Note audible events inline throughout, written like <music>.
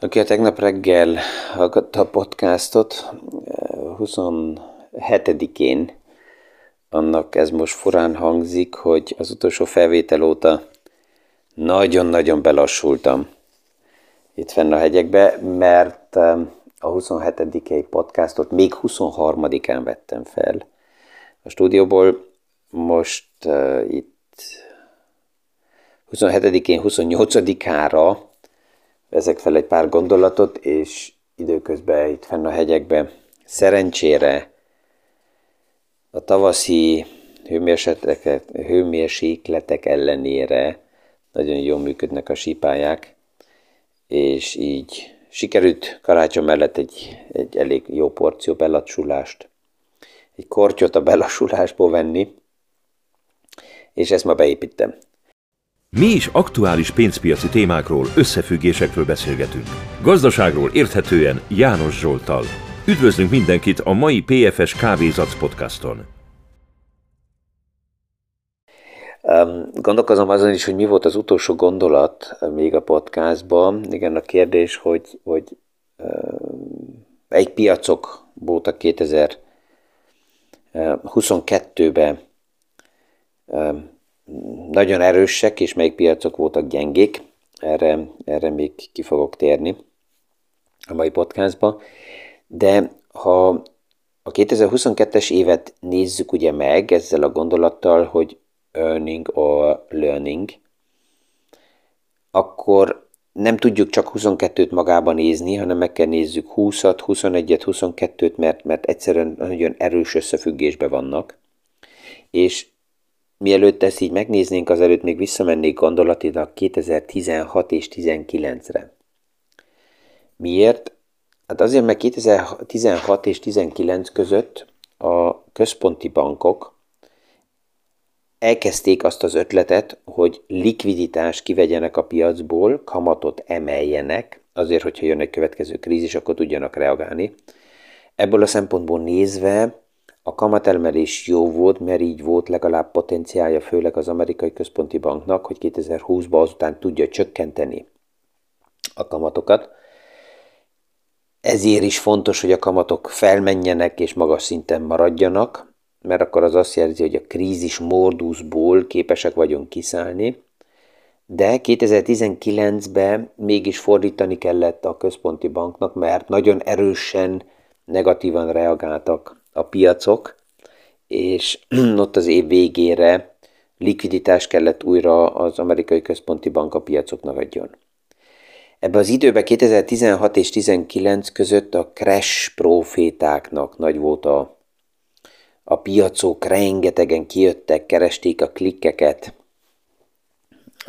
Aki a tegnap reggel hallgatta a podcastot, 27-én, annak ez most furán hangzik, hogy az utolsó felvétel óta nagyon-nagyon belassultam itt fenn a hegyekbe, mert a 27 podcastot még 23-án vettem fel a stúdióból. Most uh, itt 27-én 28-ára vezek fel egy pár gondolatot, és időközben itt fenn a hegyekben szerencsére a tavaszi hőmérsékletek ellenére nagyon jól működnek a sípályák, és így sikerült karácsony mellett egy, egy elég jó porció belassulást, egy kortyot a belassulásból venni, és ezt ma beépítem. Mi is aktuális pénzpiaci témákról, összefüggésekről beszélgetünk. Gazdaságról érthetően János Zsoltal. Üdvözlünk mindenkit a mai PFS Kávézac podcaston. Gondolkozom azon is, hogy mi volt az utolsó gondolat még a podcastban. Igen, a kérdés, hogy, hogy egy piacok voltak 2022-ben um, nagyon erősek, és melyik piacok voltak gyengék. Erre, erre még ki fogok térni a mai podcastban. De ha a 2022-es évet nézzük ugye meg ezzel a gondolattal, hogy earning or learning, akkor nem tudjuk csak 22-t magában nézni, hanem meg kell nézzük 20-at, 21-et, 22-t, mert, mert egyszerűen nagyon erős összefüggésben vannak. És Mielőtt ezt így megnéznénk, azelőtt még visszamennék gondolatilag 2016 és 19-re. Miért? Hát azért, mert 2016 és 19 között a központi bankok elkezdték azt az ötletet, hogy likviditást kivegyenek a piacból, kamatot emeljenek, azért, hogyha jön egy következő krízis, akkor tudjanak reagálni. Ebből a szempontból nézve a kamatelmelés jó volt, mert így volt legalább potenciálja, főleg az amerikai központi banknak, hogy 2020-ban azután tudja csökkenteni a kamatokat. Ezért is fontos, hogy a kamatok felmenjenek és magas szinten maradjanak, mert akkor az azt jelzi, hogy a krízis morduszból képesek vagyunk kiszállni, de 2019-ben mégis fordítani kellett a központi banknak, mert nagyon erősen negatívan reagáltak a piacok, és <clears throat> ott az év végére likviditás kellett újra az amerikai központi bank a piacoknak adjon. Ebben az időben 2016 és 2019 között a crash profétáknak nagy volt a, a piacok, rengetegen kijöttek, keresték a klikkeket.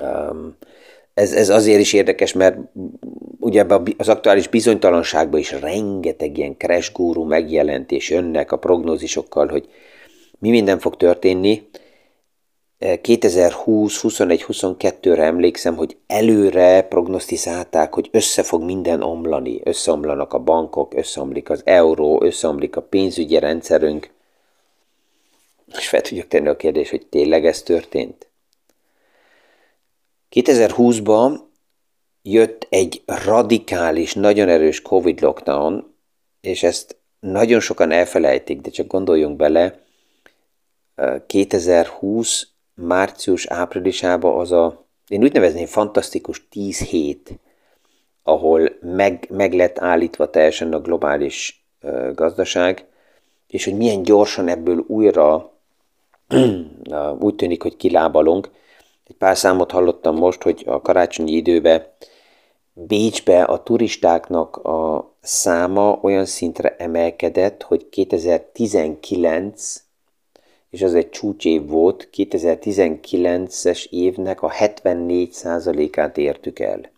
Um, ez, ez azért is érdekes, mert ugye az aktuális bizonytalanságban is rengeteg ilyen crash guru megjelent, és a prognózisokkal, hogy mi minden fog történni. 2020, 21, 22-re emlékszem, hogy előre prognosztizálták, hogy össze fog minden omlani. Összeomlanak a bankok, összeomlik az euró, összeomlik a pénzügyi rendszerünk. És fel tudjuk tenni a kérdést, hogy tényleg ez történt? 2020-ban jött egy radikális, nagyon erős Covid lockdown, és ezt nagyon sokan elfelejtik, de csak gondoljunk bele, 2020 március-áprilisában az a, én úgy nevezném, fantasztikus 10 hét, ahol meg, meg lett állítva teljesen a globális uh, gazdaság, és hogy milyen gyorsan ebből újra <clears throat> úgy tűnik, hogy kilábalunk. Egy pár számot hallottam most, hogy a karácsonyi időben Bécsbe a turistáknak a száma olyan szintre emelkedett, hogy 2019, és az egy csúcsév volt, 2019-es évnek a 74%-át értük el.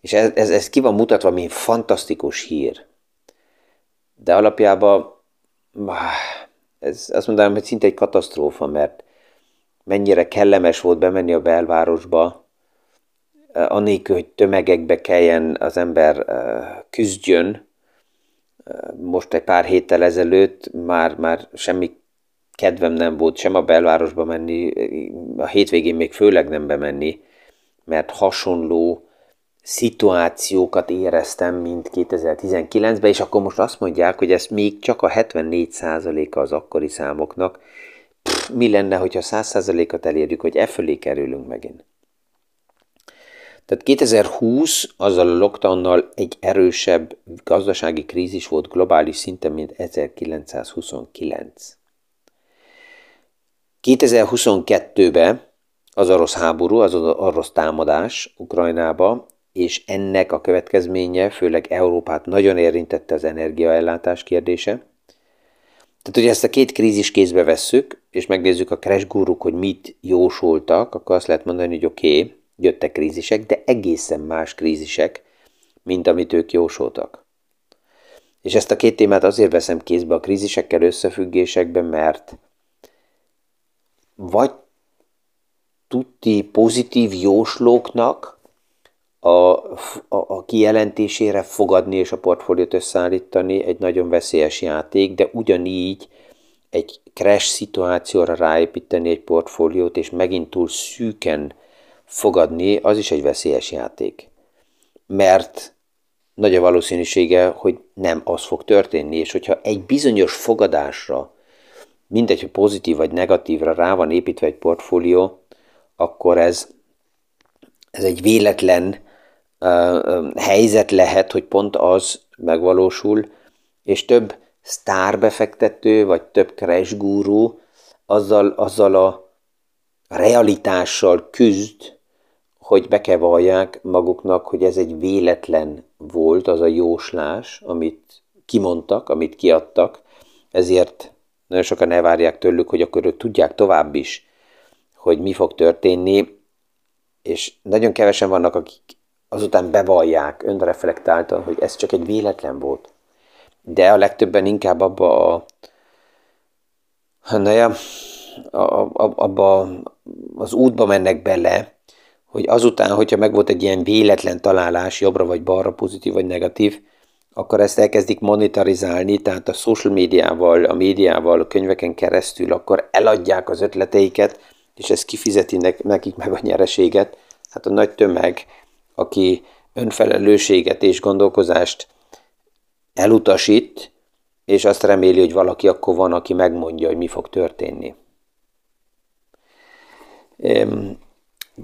És ez, ez, ez ki van mutatva, mint fantasztikus hír. De alapjában ez azt mondanám, hogy szinte egy katasztrófa, mert mennyire kellemes volt bemenni a belvárosba, anélkül, hogy tömegekbe kelljen az ember küzdjön, most egy pár héttel ezelőtt már, már semmi kedvem nem volt sem a belvárosba menni, a hétvégén még főleg nem bemenni, mert hasonló szituációkat éreztem, mint 2019-ben, és akkor most azt mondják, hogy ez még csak a 74%-a az akkori számoknak. Mi lenne, hogyha 100%-at elérjük, hogy e fölé kerülünk megint? Tehát 2020 azzal a lockdownnal egy erősebb gazdasági krízis volt globális szinten, mint 1929. 2022-ben az orosz háború, az orosz támadás Ukrajnába, és ennek a következménye főleg Európát nagyon érintette az energiaellátás kérdése. Tehát, hogy ezt a két krízis kézbe vesszük, és megnézzük a crash guruk, hogy mit jósoltak, akkor azt lehet mondani, hogy oké, okay, jöttek krízisek, de egészen más krízisek, mint amit ők jósoltak. És ezt a két témát azért veszem kézbe a krízisekkel összefüggésekben, mert vagy tuti pozitív jóslóknak a, a, a kijelentésére fogadni és a portfóliót összeállítani egy nagyon veszélyes játék, de ugyanígy egy crash szituációra ráépíteni egy portfóliót, és megint túl szűken fogadni, az is egy veszélyes játék. Mert nagy a valószínűsége, hogy nem az fog történni, és hogyha egy bizonyos fogadásra, mindegy, hogy pozitív vagy negatívra rá van építve egy portfólió, akkor ez, ez egy véletlen helyzet lehet, hogy pont az megvalósul, és több sztárbefektető, vagy több crash guru azzal, azzal a realitással küzd, hogy be maguknak, hogy ez egy véletlen volt, az a jóslás, amit kimondtak, amit kiadtak, ezért nagyon sokan elvárják tőlük, hogy akkor ők tudják tovább is, hogy mi fog történni, és nagyon kevesen vannak, akik azután bevallják önreflektáltan, hogy ez csak egy véletlen volt. De a legtöbben inkább abba a, na ja, abba az útba mennek bele, hogy azután, hogyha megvolt egy ilyen véletlen találás, jobbra vagy balra, pozitív vagy negatív, akkor ezt elkezdik monetarizálni, tehát a social médiával, a médiával, a könyveken keresztül, akkor eladják az ötleteiket, és ez kifizeti nekik meg a nyereséget. Hát a nagy tömeg, aki önfelelősséget és gondolkozást elutasít, és azt reméli, hogy valaki akkor van, aki megmondja, hogy mi fog történni.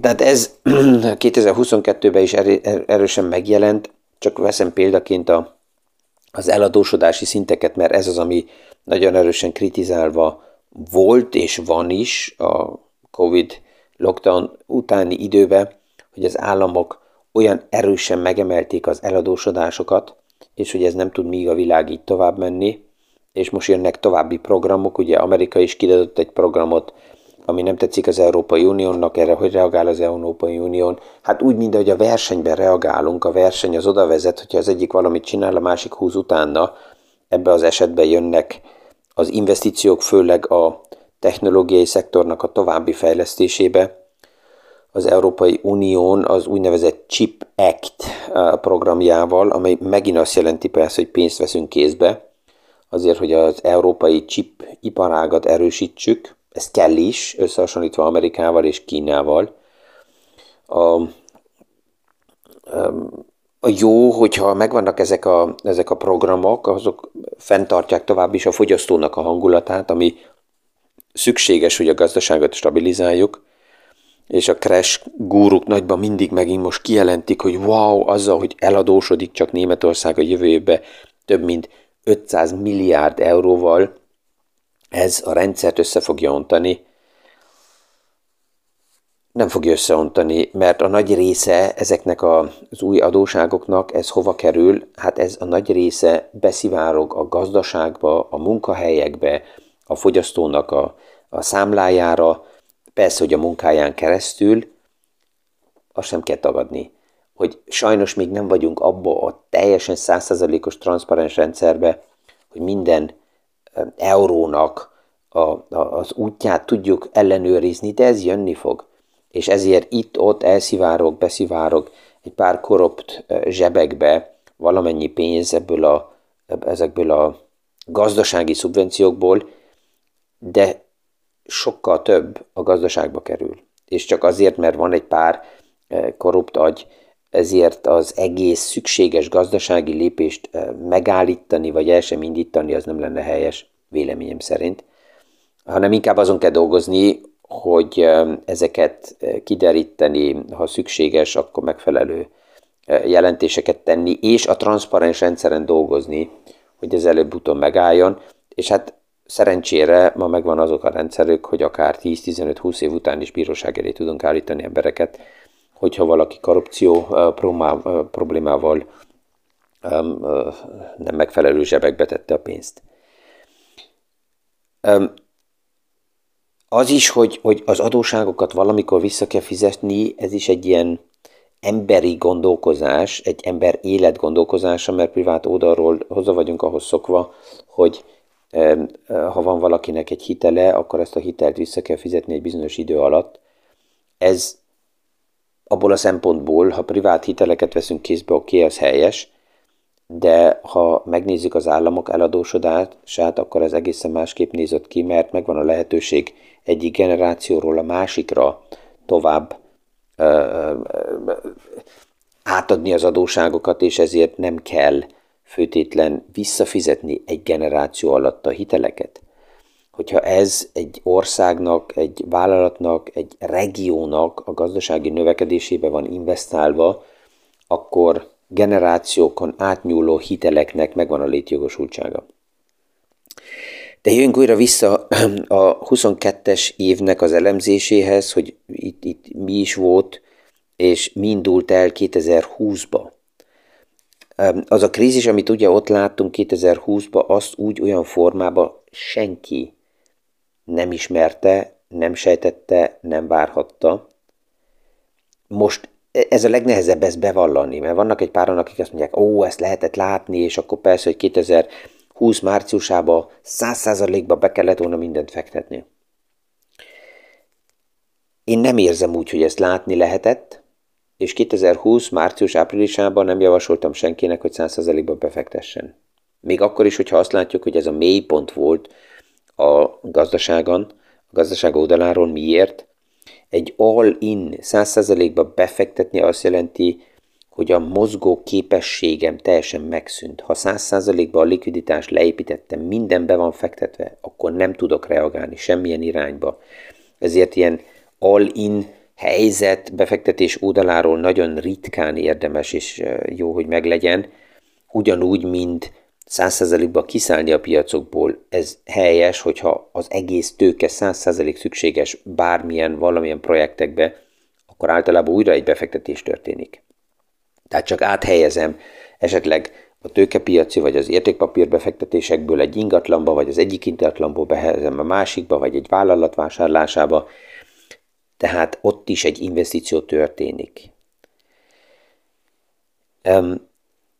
Tehát ez <clears throat> 2022-ben is er-, erősen megjelent, csak veszem példaként a, az eladósodási szinteket, mert ez az, ami nagyon erősen kritizálva volt és van is a Covid lockdown utáni időben, hogy az államok olyan erősen megemelték az eladósodásokat, és hogy ez nem tud még a világ így tovább menni, és most jönnek további programok, ugye Amerika is kidadott egy programot ami nem tetszik az Európai Uniónak, erre hogy reagál az Európai Unión? Hát úgy, mint ahogy a versenyben reagálunk, a verseny az oda vezet, hogyha az egyik valamit csinál, a másik húz utána, ebbe az esetben jönnek az investíciók, főleg a technológiai szektornak a további fejlesztésébe. Az Európai Unión az úgynevezett Chip Act programjával, amely megint azt jelenti persze, hogy pénzt veszünk kézbe, azért, hogy az európai chip iparágat erősítsük, ez kell is, összehasonlítva Amerikával és Kínával. A, a jó, hogyha megvannak ezek a, ezek a programok, azok fenntartják tovább is a fogyasztónak a hangulatát, ami szükséges, hogy a gazdaságot stabilizáljuk, és a crash gúruk nagyban mindig megint most kijelentik, hogy wow, azzal, hogy eladósodik csak Németország a jövő több mint 500 milliárd euróval, ez a rendszert össze fogja ontani, nem fogja összeontani, mert a nagy része ezeknek az új adóságoknak, ez hova kerül? Hát ez a nagy része beszivárog a gazdaságba, a munkahelyekbe, a fogyasztónak a, a számlájára, persze, hogy a munkáján keresztül, azt sem kell tagadni, hogy sajnos még nem vagyunk abba a teljesen százszerzalékos transzparens rendszerbe, hogy minden eurónak a, a, az útját tudjuk ellenőrizni, de ez jönni fog. És ezért itt-ott elszivárog, beszivárog egy pár korrupt zsebekbe valamennyi pénz ebből a, ezekből a gazdasági szubvenciókból, de sokkal több a gazdaságba kerül. És csak azért, mert van egy pár korrupt agy, ezért az egész szükséges gazdasági lépést megállítani, vagy el sem indítani, az nem lenne helyes, véleményem szerint, hanem inkább azon kell dolgozni, hogy ezeket kideríteni, ha szükséges, akkor megfelelő jelentéseket tenni, és a transzparens rendszeren dolgozni, hogy ez előbb-utóbb megálljon, és hát szerencsére ma megvan azok a rendszerük, hogy akár 10-15-20 év után is bíróság elé tudunk állítani embereket, hogyha valaki korrupció problémával nem megfelelő zsebekbe tette a pénzt. Az is, hogy, hogy az adóságokat valamikor vissza kell fizetni, ez is egy ilyen emberi gondolkozás, egy ember élet gondolkozása, mert privát oldalról hozzá vagyunk ahhoz szokva, hogy ha van valakinek egy hitele, akkor ezt a hitelt vissza kell fizetni egy bizonyos idő alatt. Ez abból a szempontból, ha privát hiteleket veszünk kézbe, oké, az helyes, de ha megnézzük az államok eladósodását, akkor ez egészen másképp nézott ki, mert megvan a lehetőség egyik generációról a másikra tovább ö, ö, átadni az adóságokat, és ezért nem kell főtétlen visszafizetni egy generáció alatt a hiteleket. Hogyha ez egy országnak, egy vállalatnak, egy regiónak a gazdasági növekedésébe van investálva, akkor generációkon átnyúló hiteleknek megvan a létjogosultsága. De jönjünk újra vissza a 22-es évnek az elemzéséhez, hogy itt, itt mi is volt, és mi indult el 2020-ba. Az a krízis, amit ugye ott láttunk 2020-ban, azt úgy olyan formában senki nem ismerte, nem sejtette, nem várhatta. Most e, ez a legnehezebb ezt bevallani, mert vannak egy páran, akik azt mondják, ó, ezt lehetett látni, és akkor persze, hogy 2020 márciusában 100%-ba be kellett volna mindent fektetni. Én nem érzem úgy, hogy ezt látni lehetett, és 2020 március-áprilisában nem javasoltam senkinek, hogy 100%-ba befektessen. Még akkor is, hogyha azt látjuk, hogy ez a mélypont volt a gazdaságon, a gazdaság oldaláról miért, egy all-in 100%-ba befektetni azt jelenti, hogy a mozgó képességem teljesen megszűnt. Ha 100%-ba a likviditást leépítettem, minden be van fektetve, akkor nem tudok reagálni semmilyen irányba. Ezért ilyen all-in helyzet befektetés oldaláról nagyon ritkán érdemes és jó, hogy meglegyen, ugyanúgy, mint 100%-ba kiszállni a piacokból, ez helyes, hogyha az egész tőke 100% szükséges bármilyen, valamilyen projektekbe, akkor általában újra egy befektetés történik. Tehát csak áthelyezem esetleg a tőkepiaci vagy az értékpapír befektetésekből egy ingatlanba, vagy az egyik ingatlanból behelyezem a másikba, vagy egy vállalat vásárlásába, tehát ott is egy investíció történik.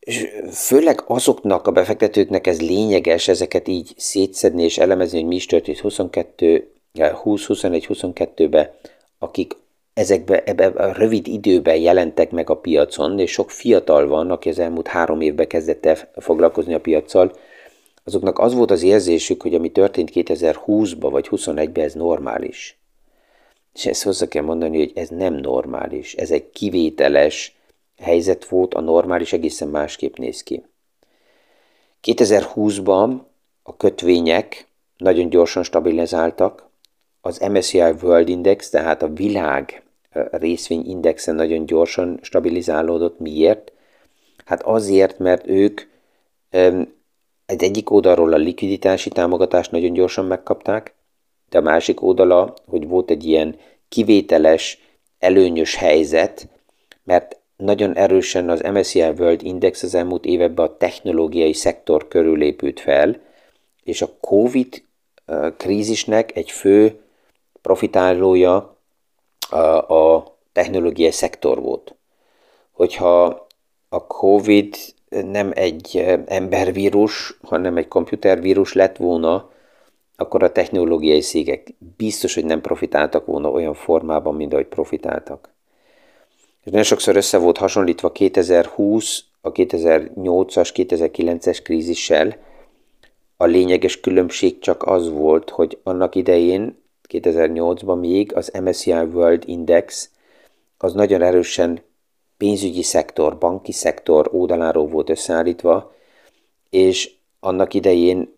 És főleg azoknak a befektetőknek ez lényeges, ezeket így szétszedni és elemezni, hogy mi is történt 22, 20, 21, 22-ben, akik ezekbe, ebbe a rövid időben jelentek meg a piacon, és sok fiatal van, aki az elmúlt három évben kezdett el foglalkozni a piaccal, azoknak az volt az érzésük, hogy ami történt 2020-ban vagy 21-ben, ez normális. És ezt hozzá kell mondani, hogy ez nem normális, ez egy kivételes helyzet volt, a normális egészen másképp néz ki. 2020-ban a kötvények nagyon gyorsan stabilizáltak, az MSCI World Index, tehát a világ részvényindexe nagyon gyorsan stabilizálódott. Miért? Hát azért, mert ők egy egyik oldalról a likviditási támogatást nagyon gyorsan megkapták, de a másik oldala, hogy volt egy ilyen kivételes, előnyös helyzet, mert nagyon erősen az MSCI World Index az elmúlt években a technológiai szektor körül épült fel, és a COVID krízisnek egy fő profitálója a technológiai szektor volt. Hogyha a COVID nem egy embervírus, hanem egy komputervírus lett volna, akkor a technológiai szégek biztos, hogy nem profitáltak volna olyan formában, mint ahogy profitáltak. És nagyon sokszor össze volt hasonlítva 2020 a 2008-as, 2009-es krízissel. A lényeges különbség csak az volt, hogy annak idején, 2008-ban még az MSCI World Index az nagyon erősen pénzügyi szektor, banki szektor oldaláról volt összeállítva, és annak idején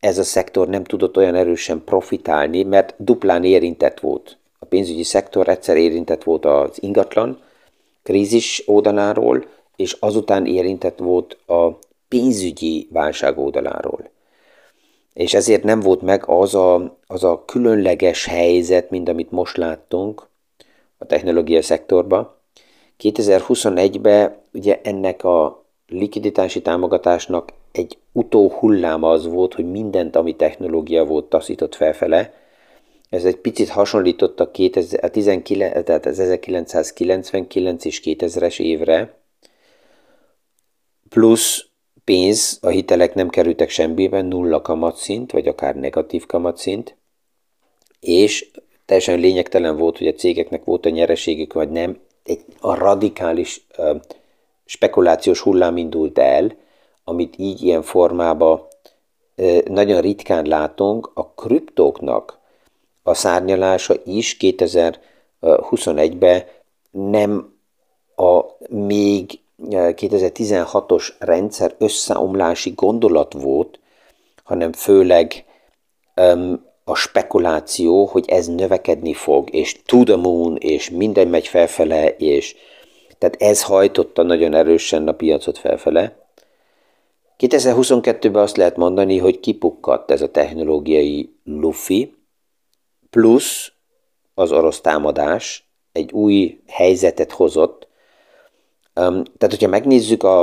ez a szektor nem tudott olyan erősen profitálni, mert duplán érintett volt. A pénzügyi szektor egyszer érintett volt az ingatlan krízis oldaláról, és azután érintett volt a pénzügyi válság oldaláról. És ezért nem volt meg az a, az a különleges helyzet, mint amit most láttunk a technológia szektorban. 2021-ben ugye ennek a likiditási támogatásnak egy utó hulláma az volt, hogy mindent, ami technológia volt, taszított felfele. Ez egy picit hasonlított a, 2000, a 19, tehát az 1999 és 2000-es évre, plusz pénz, a hitelek nem kerültek semmiben, nulla kamatszint, vagy akár negatív kamatszint, és teljesen lényegtelen volt, hogy a cégeknek volt a nyereségük, vagy nem, egy a radikális uh, spekulációs hullám indult el, amit így ilyen formában uh, nagyon ritkán látunk, a kriptóknak a szárnyalása is 2021-ben nem a még 2016-os rendszer összeomlási gondolat volt, hanem főleg a spekuláció, hogy ez növekedni fog, és to the moon, és minden megy felfele, és tehát ez hajtotta nagyon erősen a piacot felfele. 2022-ben azt lehet mondani, hogy kipukkadt ez a technológiai lufi, plusz az orosz támadás egy új helyzetet hozott, tehát, hogyha megnézzük a,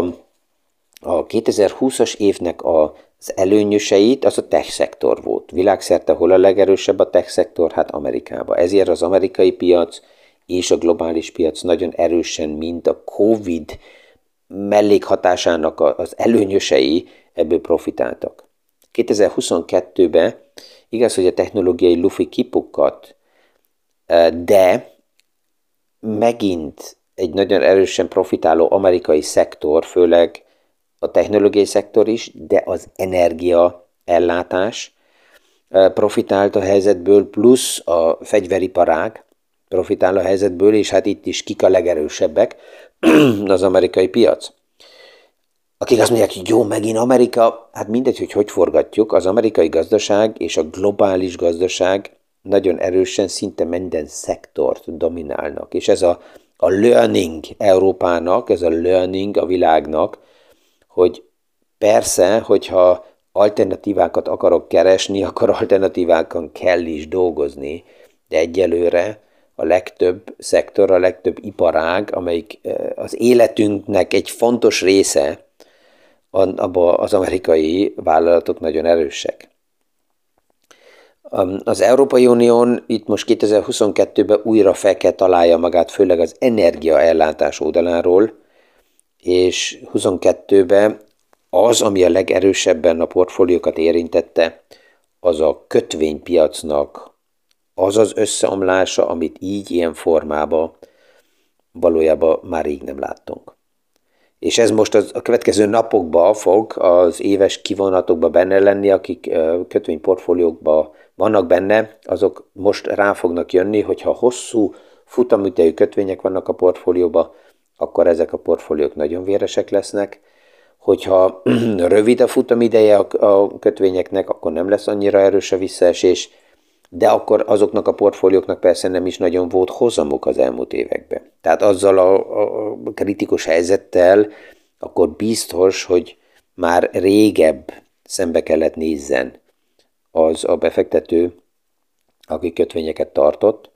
a 2020-as évnek a, az előnyöseit, az a tech szektor volt. Világszerte hol a legerősebb a tech szektor? Hát Amerikában. Ezért az amerikai piac és a globális piac nagyon erősen, mint a COVID mellékhatásának az előnyösei ebből profitáltak. 2022-ben igaz, hogy a technológiai lufi kipukkadt, de megint egy nagyon erősen profitáló amerikai szektor, főleg a technológiai szektor is, de az energia ellátás profitált a helyzetből, plusz a fegyveriparág profitál a helyzetből, és hát itt is kik a legerősebbek, <clears throat> az amerikai piac. Akik azt mondják, hogy jó, megint Amerika, hát mindegy, hogy hogy forgatjuk, az amerikai gazdaság és a globális gazdaság nagyon erősen szinte minden szektort dominálnak, és ez a a learning Európának, ez a learning a világnak, hogy persze, hogyha alternatívákat akarok keresni, <laughs> akkor alternatívákon kell is dolgozni, de egyelőre a legtöbb szektor, a legtöbb iparág, amelyik az életünknek egy fontos része, abban az amerikai vállalatok nagyon erősek. Az Európai Unión itt most 2022-ben újra fel kell találja magát, főleg az energiaellátás oldaláról, és 22-ben az, ami a legerősebben a portfóliókat érintette, az a kötvénypiacnak az az összeomlása, amit így ilyen formában valójában már rég nem láttunk. És ez most az, a következő napokban fog az éves kivonatokban benne lenni, akik kötvényportfóliókban vannak benne, azok most rá fognak jönni, hogyha hosszú futamütejű kötvények vannak a portfólióba, akkor ezek a portfóliók nagyon véresek lesznek. Hogyha <clears throat> rövid a futamideje a kötvényeknek, akkor nem lesz annyira erős a visszaesés, de akkor azoknak a portfólióknak persze nem is nagyon volt hozamuk az elmúlt években. Tehát azzal a, a kritikus helyzettel akkor biztos, hogy már régebb szembe kellett nézzen az a befektető, aki kötvényeket tartott,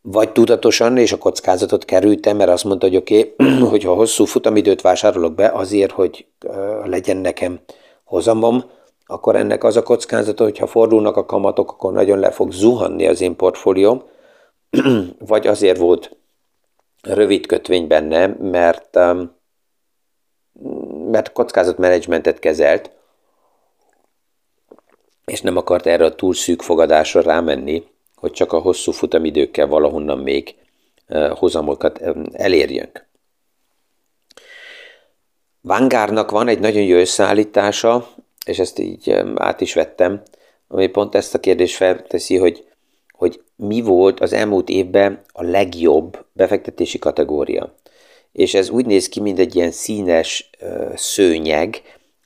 vagy tudatosan és a kockázatot kerültem, mert azt mondta, hogy oké, okay, <clears throat> hogyha hosszú futamidőt vásárolok be azért, hogy legyen nekem hozamom, akkor ennek az a kockázata, hogy ha fordulnak a kamatok, akkor nagyon le fog zuhanni az én portfólióm, <clears throat> vagy azért volt rövid kötvény benne, mert, mert kockázatmenedzsmentet kezelt, és nem akart erre a túl szűk fogadásra rámenni, hogy csak a hosszú futamidőkkel valahonnan még hozamokat elérjünk. Vangárnak van egy nagyon jó összeállítása, és ezt így át is vettem, ami pont ezt a kérdést felteszi, hogy, hogy mi volt az elmúlt évben a legjobb befektetési kategória. és ez úgy néz ki, mint egy ilyen színes szőnyeg,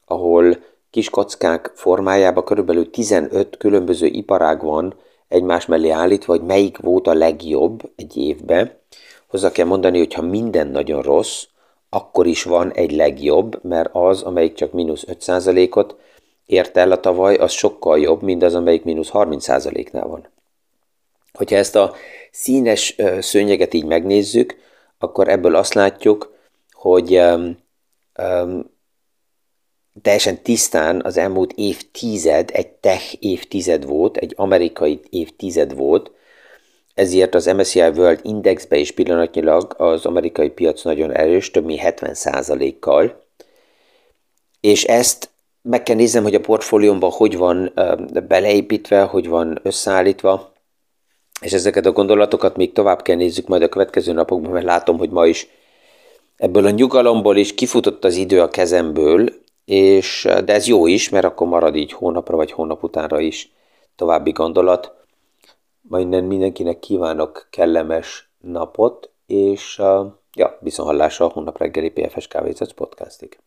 ahol kis kockák formájában körülbelül 15 különböző iparág van egymás mellé állítva, hogy melyik volt a legjobb egy évben. Hozzá kell mondani, hogy ha minden nagyon rossz, akkor is van egy legjobb, mert az, amelyik csak mínusz 5%-ot ért el a tavaly, az sokkal jobb, mint az, amelyik mínusz 30%-nál van. Hogyha ezt a színes szőnyeget így megnézzük, akkor ebből azt látjuk, hogy um, um, teljesen tisztán az elmúlt évtized egy tech évtized volt, egy amerikai évtized volt, ezért az MSCI World Indexbe is pillanatnyilag az amerikai piac nagyon erős, több mint 70%-kal, és ezt meg kell néznem, hogy a portfóliómban hogy van beleépítve, hogy van összeállítva, és ezeket a gondolatokat még tovább kell nézzük majd a következő napokban, mert látom, hogy ma is ebből a nyugalomból is kifutott az idő a kezemből, és, de ez jó is, mert akkor marad így hónapra vagy hónap utánra is további gondolat. Majd mindenkinek kívánok kellemes napot, és ja, viszonhallásra a hónap reggeli PFS Kávézac podcastig.